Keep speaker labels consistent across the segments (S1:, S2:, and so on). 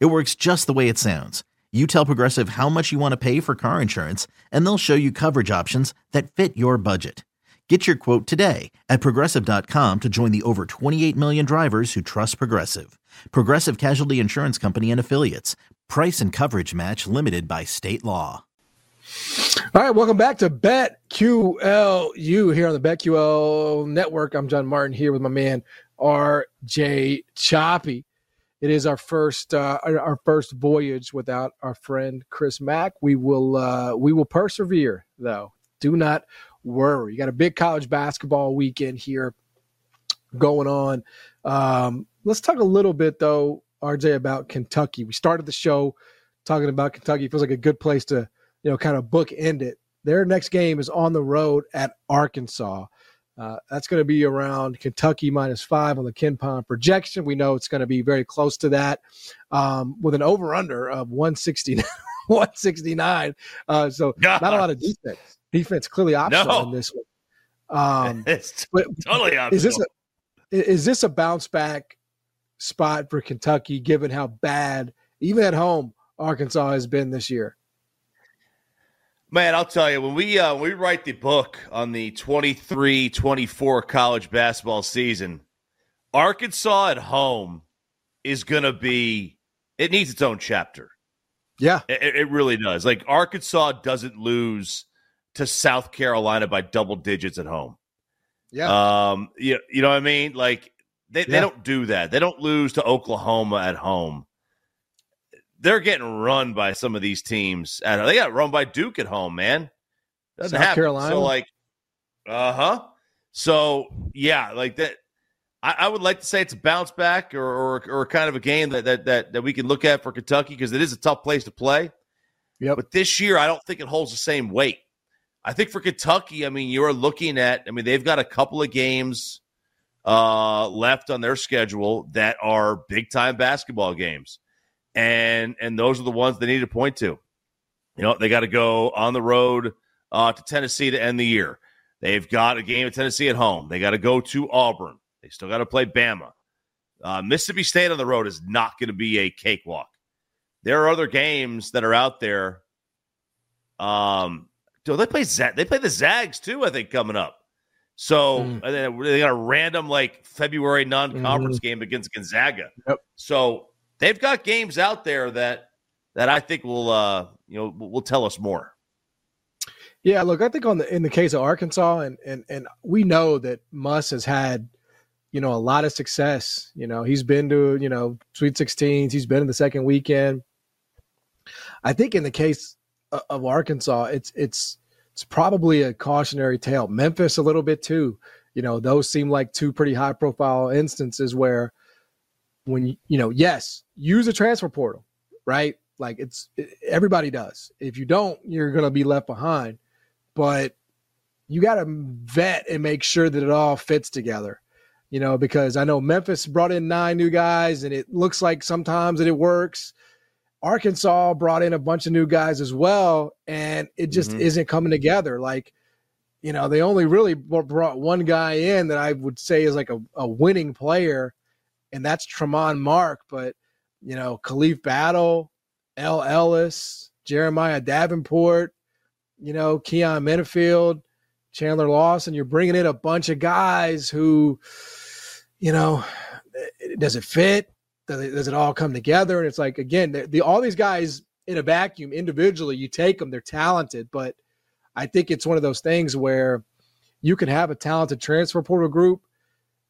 S1: It works just the way it sounds. You tell Progressive how much you want to pay for car insurance, and they'll show you coverage options that fit your budget. Get your quote today at progressive.com to join the over 28 million drivers who trust Progressive. Progressive Casualty Insurance Company and Affiliates. Price and coverage match limited by state law.
S2: All right, welcome back to BetQLU here on the BetQL network. I'm John Martin here with my man RJ Choppy. It is our first uh, our first voyage without our friend Chris Mack. We will uh, we will persevere though. Do not worry. You got a big college basketball weekend here going on. Um, let's talk a little bit though, RJ, about Kentucky. We started the show talking about Kentucky. Feels like a good place to you know kind of bookend it. Their next game is on the road at Arkansas. Uh, that's going to be around Kentucky minus five on the KenPom projection. We know it's going to be very close to that um, with an over under of 169. 169. Uh, so God. not a lot of defense. Defense clearly optional no. in this one.
S3: Um, it's totally optional.
S2: Is this a is this a bounce back spot for Kentucky given how bad even at home Arkansas has been this year?
S3: Man, I'll tell you, when we uh, when we write the book on the 23-24 college basketball season, Arkansas at home is going to be it needs its own chapter.
S2: Yeah.
S3: It, it, really does. Like Arkansas doesn't lose to South Carolina by double digits at home.
S2: Yeah.
S3: Um you, you know what I mean? Like they, yeah. they don't do that. They don't lose to Oklahoma at home they're getting run by some of these teams. They got run by Duke at home, man.
S2: Doesn't South happen. Carolina.
S3: So like, uh huh. So yeah, like that. I, I, would like to say it's a bounce back or, or, or kind of a game that, that that that we can look at for Kentucky because it is a tough place to play.
S2: Yeah.
S3: But this year, I don't think it holds the same weight. I think for Kentucky, I mean, you're looking at. I mean, they've got a couple of games uh, left on their schedule that are big time basketball games and and those are the ones they need to point to. You know, they got to go on the road uh, to Tennessee to end the year. They've got a game at Tennessee at home. They got to go to Auburn. They still got to play Bama. Uh, Mississippi State on the road is not going to be a cakewalk. There are other games that are out there. Um, do they play Z- They play the Zags too. I think coming up. So mm. they got a random like February non-conference mm-hmm. game against Gonzaga.
S2: Yep.
S3: So they've got games out there that that I think will uh, you know will tell us more.
S2: Yeah, look, I think on the in the case of Arkansas, and and and we know that Muss has had, you know, a lot of success. You know, he's been to you know Sweet Sixteens. He's been in the second weekend. I think in the case of Arkansas, it's it's it's probably a cautionary tale. Memphis a little bit too. You know, those seem like two pretty high profile instances where when you, you know, yes, use a transfer portal, right? Like it's everybody does. If you don't, you're going to be left behind. But you got to vet and make sure that it all fits together. You know, because I know Memphis brought in nine new guys and it looks like sometimes that it works. Arkansas brought in a bunch of new guys as well, and it just mm-hmm. isn't coming together. Like, you know, they only really brought one guy in that I would say is like a, a winning player and that's Tramon Mark. But you know, Khalif Battle, El Ellis, Jeremiah Davenport, you know, Keyon Menifield, Chandler Lawson. You're bringing in a bunch of guys who, you know, eh, does it fit? Does it, does it all come together? And it's like again, the, the all these guys in a vacuum individually, you take them, they're talented, but I think it's one of those things where you can have a talented transfer portal group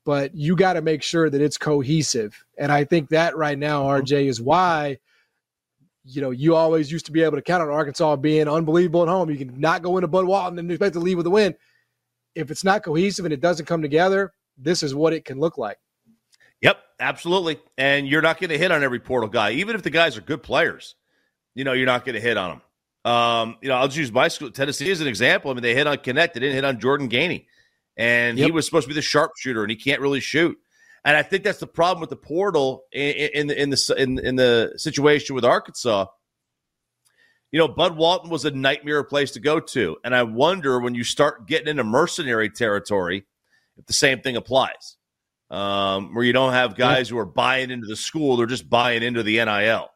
S2: but you got to make sure that it's cohesive. And I think that right now, mm-hmm. RJ, is why, you know, you always used to be able to count on Arkansas being unbelievable at home. You can not go into Bud Walton and expect to leave with a win. If it's not cohesive and it doesn't come together, this is what it can look like.
S3: Yep, absolutely. And you're not going to hit on every portal guy, even if the guys are good players. you know, you're not going to hit on them. Um, you know, I'll just use my school, Tennessee, as an example. I mean, they hit on Knecht. they didn't hit on Jordan Gainey, and yep. he was supposed to be the sharpshooter, and he can't really shoot. And I think that's the problem with the portal in, in, in the in, in the situation with Arkansas. You know, Bud Walton was a nightmare place to go to, and I wonder when you start getting into mercenary territory, if the same thing applies, um, where you don't have guys yeah. who are buying into the school; they're just buying into the NIL,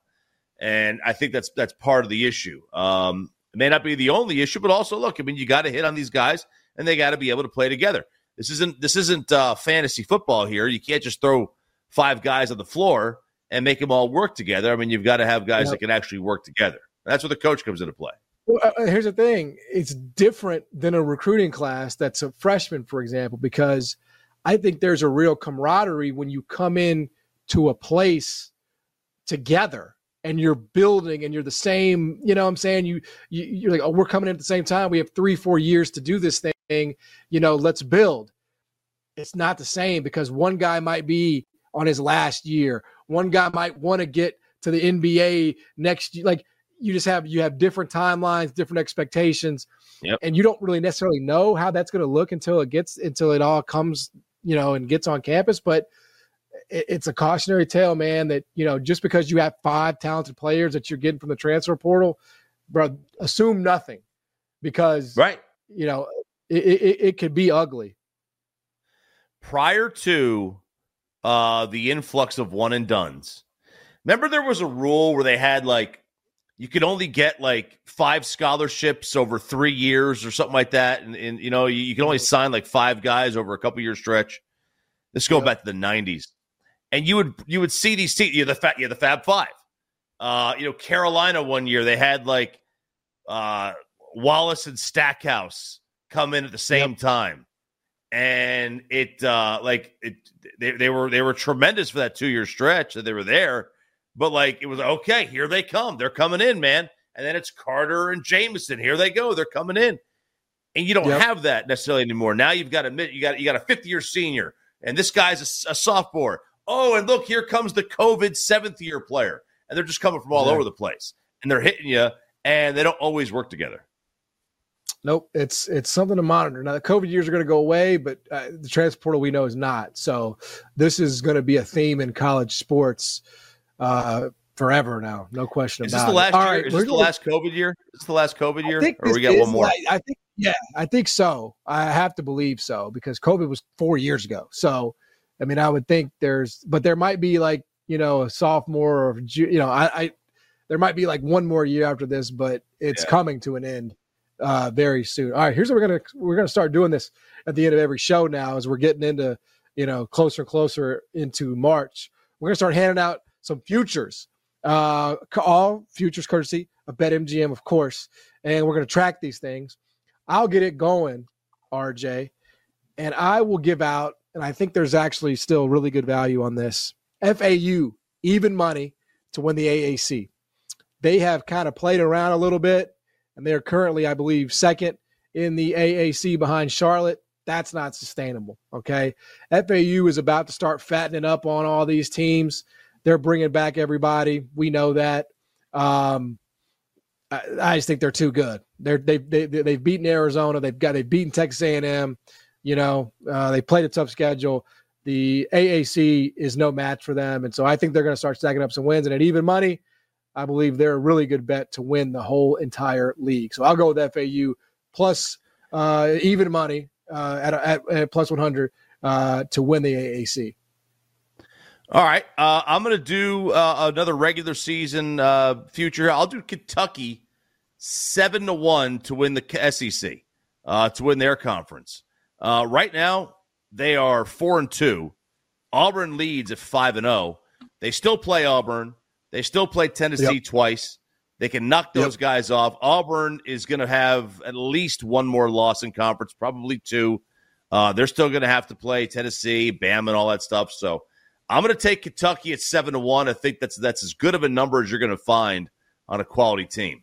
S3: and I think that's that's part of the issue. Um, it may not be the only issue, but also look, I mean, you got to hit on these guys, and they got to be able to play together. This isn't this isn't uh, fantasy football here. You can't just throw five guys on the floor and make them all work together. I mean, you've got to have guys yep. that can actually work together. That's where the coach comes into play.
S2: Well, uh, here's the thing: it's different than a recruiting class that's a freshman, for example, because I think there's a real camaraderie when you come in to a place together and you're building and you're the same you know what i'm saying you, you are like oh we're coming in at the same time we have three four years to do this thing you know let's build. It's not the same because one guy might be on his last year. One guy might want to get to the nba next year like you just have you have different timelines different expectations yep. and you don't really necessarily know how that's going to look until it gets until it all comes you know and gets on campus but it's a cautionary tale, man, that, you know, just because you have five talented players that you're getting from the transfer portal, bro, assume nothing because,
S3: right,
S2: you know, it, it, it could be ugly.
S3: Prior to uh, the influx of one and dones, remember there was a rule where they had like, you could only get like five scholarships over three years or something like that. And, and you know, you, you, can only sign like five guys over a couple year stretch. Let's go back to the 90s and you would you would see these teams. You the fat, you the Fab Five. Uh, you know, Carolina one year they had like uh, Wallace and Stackhouse come in at the same yep. time, and it uh, like it they, they were they were tremendous for that two year stretch that they were there. But like it was okay, here they come, they're coming in, man. And then it's Carter and Jamison. Here they go, they're coming in, and you don't yep. have that necessarily anymore. Now you've got a you got you got a fifth year senior, and this guy's a, a sophomore oh, and look, here comes the COVID seventh year player. And they're just coming from all yeah. over the place. And they're hitting you, and they don't always work together.
S2: Nope, it's it's something to monitor. Now the COVID years are going to go away, but uh, the transfer portal we know is not. So this is going to be a theme in college sports uh, forever now, no question
S3: is
S2: about
S3: this the last
S2: it.
S3: Year? Right, is this the last COVID year? Is this the last COVID year, or we got one more?
S2: Like, I think yeah, I think so. I have to believe so because COVID was four years ago. So I mean, I would think there's, but there might be like you know a sophomore or you know I, I there might be like one more year after this, but it's yeah. coming to an end uh, very soon. All right, here's what we're gonna we're gonna start doing this at the end of every show now as we're getting into you know closer and closer into March. We're gonna start handing out some futures, uh, all futures courtesy of BetMGM, of course, and we're gonna track these things. I'll get it going, RJ, and I will give out and I think there's actually still really good value on this. FAU, even money to win the AAC. They have kind of played around a little bit, and they're currently, I believe, second in the AAC behind Charlotte. That's not sustainable. Okay. FAU is about to start fattening up on all these teams. They're bringing back everybody. We know that. Um, I, I just think they're too good. They're they they they've beaten Arizona. They've got they've beaten Texas A&M. You know, uh, they played a tough schedule. The AAC is no match for them, and so I think they're going to start stacking up some wins. And at even money, I believe they're a really good bet to win the whole entire league. So I'll go with FAU plus uh, even money uh, at, at, at plus 100 uh, to win the AAC.
S3: All right. Uh, I'm going to do uh, another regular season uh, future. I'll do Kentucky seven to one to win the SEC, uh, to win their conference. Uh, right now, they are four and two. Auburn leads at five and zero. Oh. They still play Auburn. They still play Tennessee yep. twice. They can knock those yep. guys off. Auburn is going to have at least one more loss in conference, probably two. Uh, they're still going to have to play Tennessee, Bam, and all that stuff. So I'm going to take Kentucky at seven to one. I think that's that's as good of a number as you're going to find on a quality team.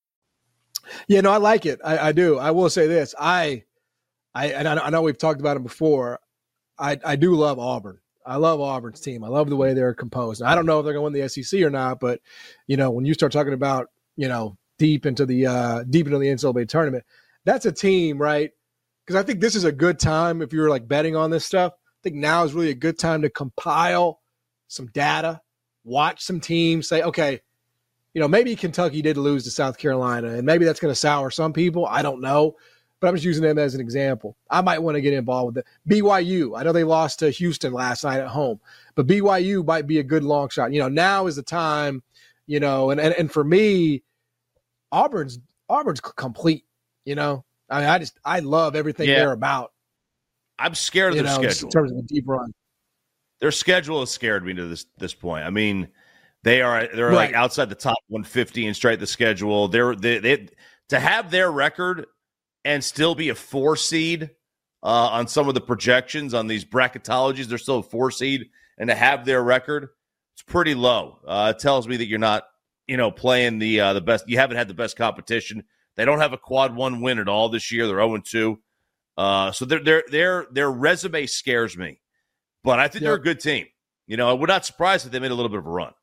S2: Yeah, no, I like it. I, I do. I will say this. I, I, and I know we've talked about it before. I, I do love Auburn. I love Auburn's team. I love the way they're composed. I don't know if they're going to win the SEC or not, but you know, when you start talking about you know deep into the uh, deep into the NCAA tournament, that's a team, right? Because I think this is a good time if you're like betting on this stuff. I think now is really a good time to compile some data, watch some teams, say, okay, you know, maybe Kentucky did lose to South Carolina, and maybe that's going to sour some people. I don't know, but I'm just using them as an example. I might want to get involved with it. BYU, I know they lost to Houston last night at home, but BYU might be a good long shot. You know, now is the time. You know, and and, and for me, Auburn's Auburn's complete. You know, I mean, I just I love everything yeah. they're about.
S3: I'm scared of their know, schedule
S2: in terms of a deep run.
S3: Their schedule has scared me to this this point. I mean they are they're right. like outside the top 150 and straight the schedule. They're they, they to have their record and still be a four seed uh, on some of the projections on these bracketologies. They're still a four seed, and to have their record, it's pretty low. Uh, it tells me that you're not you know playing the uh, the best. You haven't had the best competition. They don't have a quad one win at all this year. They're 0 2. Uh, so their their their their resume scares me, but I think yep. they're a good team. You know, we're not surprised that they made a little bit of a run.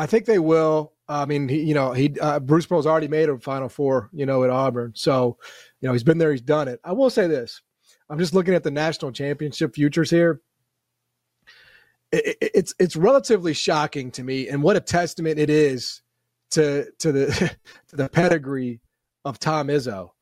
S2: I think they will. I mean, he, you know, he uh, Bruce Pearl's already made a Final Four, you know, at Auburn. So, you know, he's been there, he's done it. I will say this: I'm just looking at the national championship futures here. It, it, it's it's relatively shocking to me, and what a testament it is to to the to the pedigree of Tom Izzo.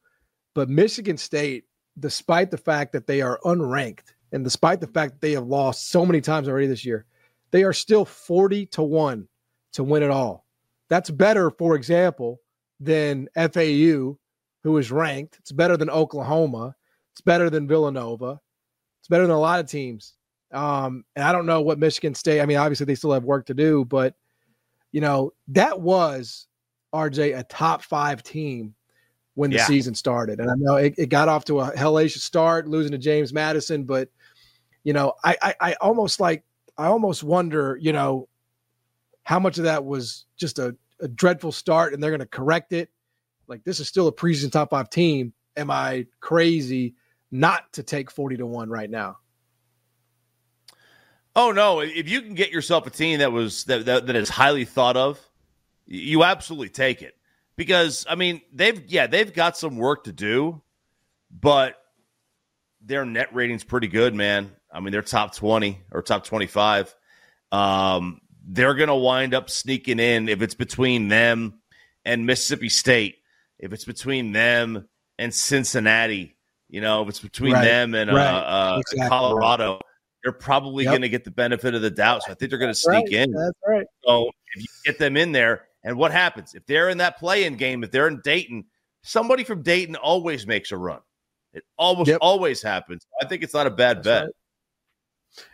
S2: But Michigan State, despite the fact that they are unranked, and despite the fact that they have lost so many times already this year, they are still 40 to one to win it all. That's better, for example, than FAU, who is ranked. It's better than Oklahoma. It's better than Villanova. It's better than a lot of teams. Um, and I don't know what Michigan State. I mean, obviously they still have work to do, but you know that was RJ a top five team when the yeah. season started. And I know it, it, got off to a hellacious start, losing to James Madison, but you know, I, I, I almost like I almost wonder, you know, how much of that was just a, a dreadful start and they're going to correct it? Like, this is still a preseason top five team. Am I crazy not to take 40 to 1 right now?
S3: Oh no! If you can get yourself a team that was that, that, that is highly thought of, you absolutely take it. Because I mean, they've yeah they've got some work to do, but their net rating's pretty good, man. I mean, they're top twenty or top twenty five. Um, they're going to wind up sneaking in if it's between them and Mississippi State, if it's between them and Cincinnati, you know, if it's between right. them and uh, right. uh, uh, exactly. Colorado, they're probably yep. going to get the benefit of the doubt. So I think they're going to sneak
S2: right.
S3: in.
S2: That's right.
S3: So if you get them in there, and what happens if they're in that play-in game? If they're in Dayton, somebody from Dayton always makes a run. It almost yep. always happens. I think it's not a bad That's bet.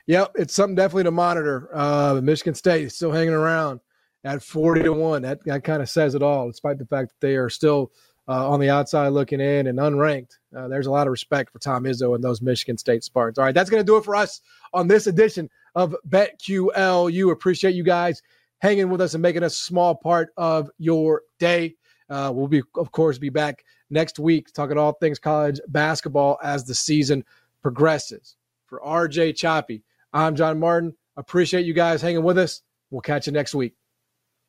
S2: Yep, it's something definitely to monitor. Uh, Michigan State is still hanging around at 40 to 1. That, that kind of says it all, despite the fact that they are still uh, on the outside looking in and unranked. Uh, there's a lot of respect for Tom Izzo and those Michigan State Spartans. All right, that's going to do it for us on this edition of BetQL. You appreciate you guys hanging with us and making us a small part of your day. Uh, we'll be, of course, be back next week talking all things college basketball as the season progresses for RJ Choppy. I'm John Martin. Appreciate you guys hanging with us. We'll catch you next week.